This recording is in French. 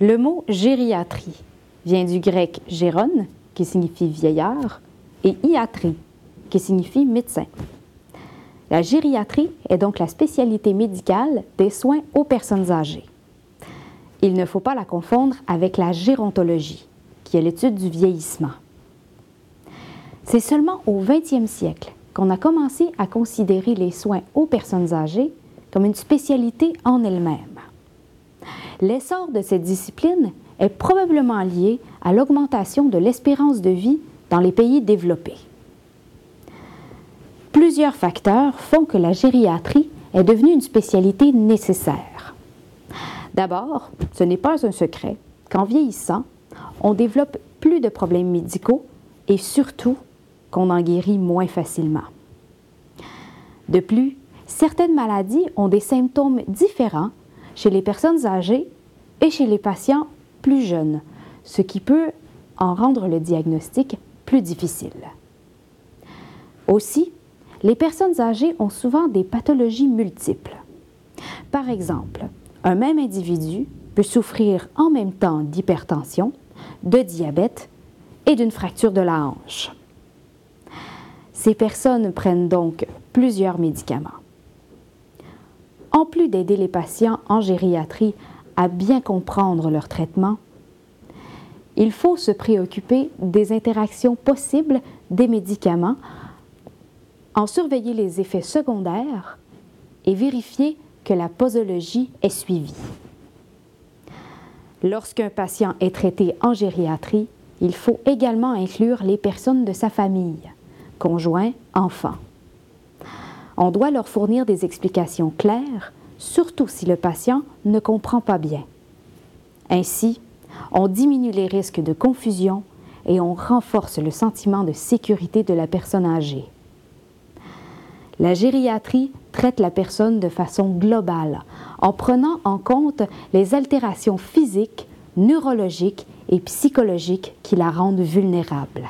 Le mot gériatrie vient du grec géron, qui signifie vieillard, et iatrie, qui signifie médecin. La gériatrie est donc la spécialité médicale des soins aux personnes âgées. Il ne faut pas la confondre avec la gérontologie, qui est l'étude du vieillissement. C'est seulement au 20e siècle qu'on a commencé à considérer les soins aux personnes âgées comme une spécialité en elle-même. L'essor de cette discipline est probablement lié à l'augmentation de l'espérance de vie dans les pays développés. Plusieurs facteurs font que la gériatrie est devenue une spécialité nécessaire. D'abord, ce n'est pas un secret qu'en vieillissant, on développe plus de problèmes médicaux et surtout qu'on en guérit moins facilement. De plus, certaines maladies ont des symptômes différents chez les personnes âgées et chez les patients plus jeunes, ce qui peut en rendre le diagnostic plus difficile. Aussi, les personnes âgées ont souvent des pathologies multiples. Par exemple, un même individu peut souffrir en même temps d'hypertension, de diabète et d'une fracture de la hanche. Ces personnes prennent donc plusieurs médicaments. En plus d'aider les patients en gériatrie à bien comprendre leur traitement, il faut se préoccuper des interactions possibles des médicaments, en surveiller les effets secondaires et vérifier que la posologie est suivie. Lorsqu'un patient est traité en gériatrie, il faut également inclure les personnes de sa famille, conjoints, enfants. On doit leur fournir des explications claires, surtout si le patient ne comprend pas bien. Ainsi, on diminue les risques de confusion et on renforce le sentiment de sécurité de la personne âgée. La gériatrie traite la personne de façon globale, en prenant en compte les altérations physiques, neurologiques et psychologiques qui la rendent vulnérable.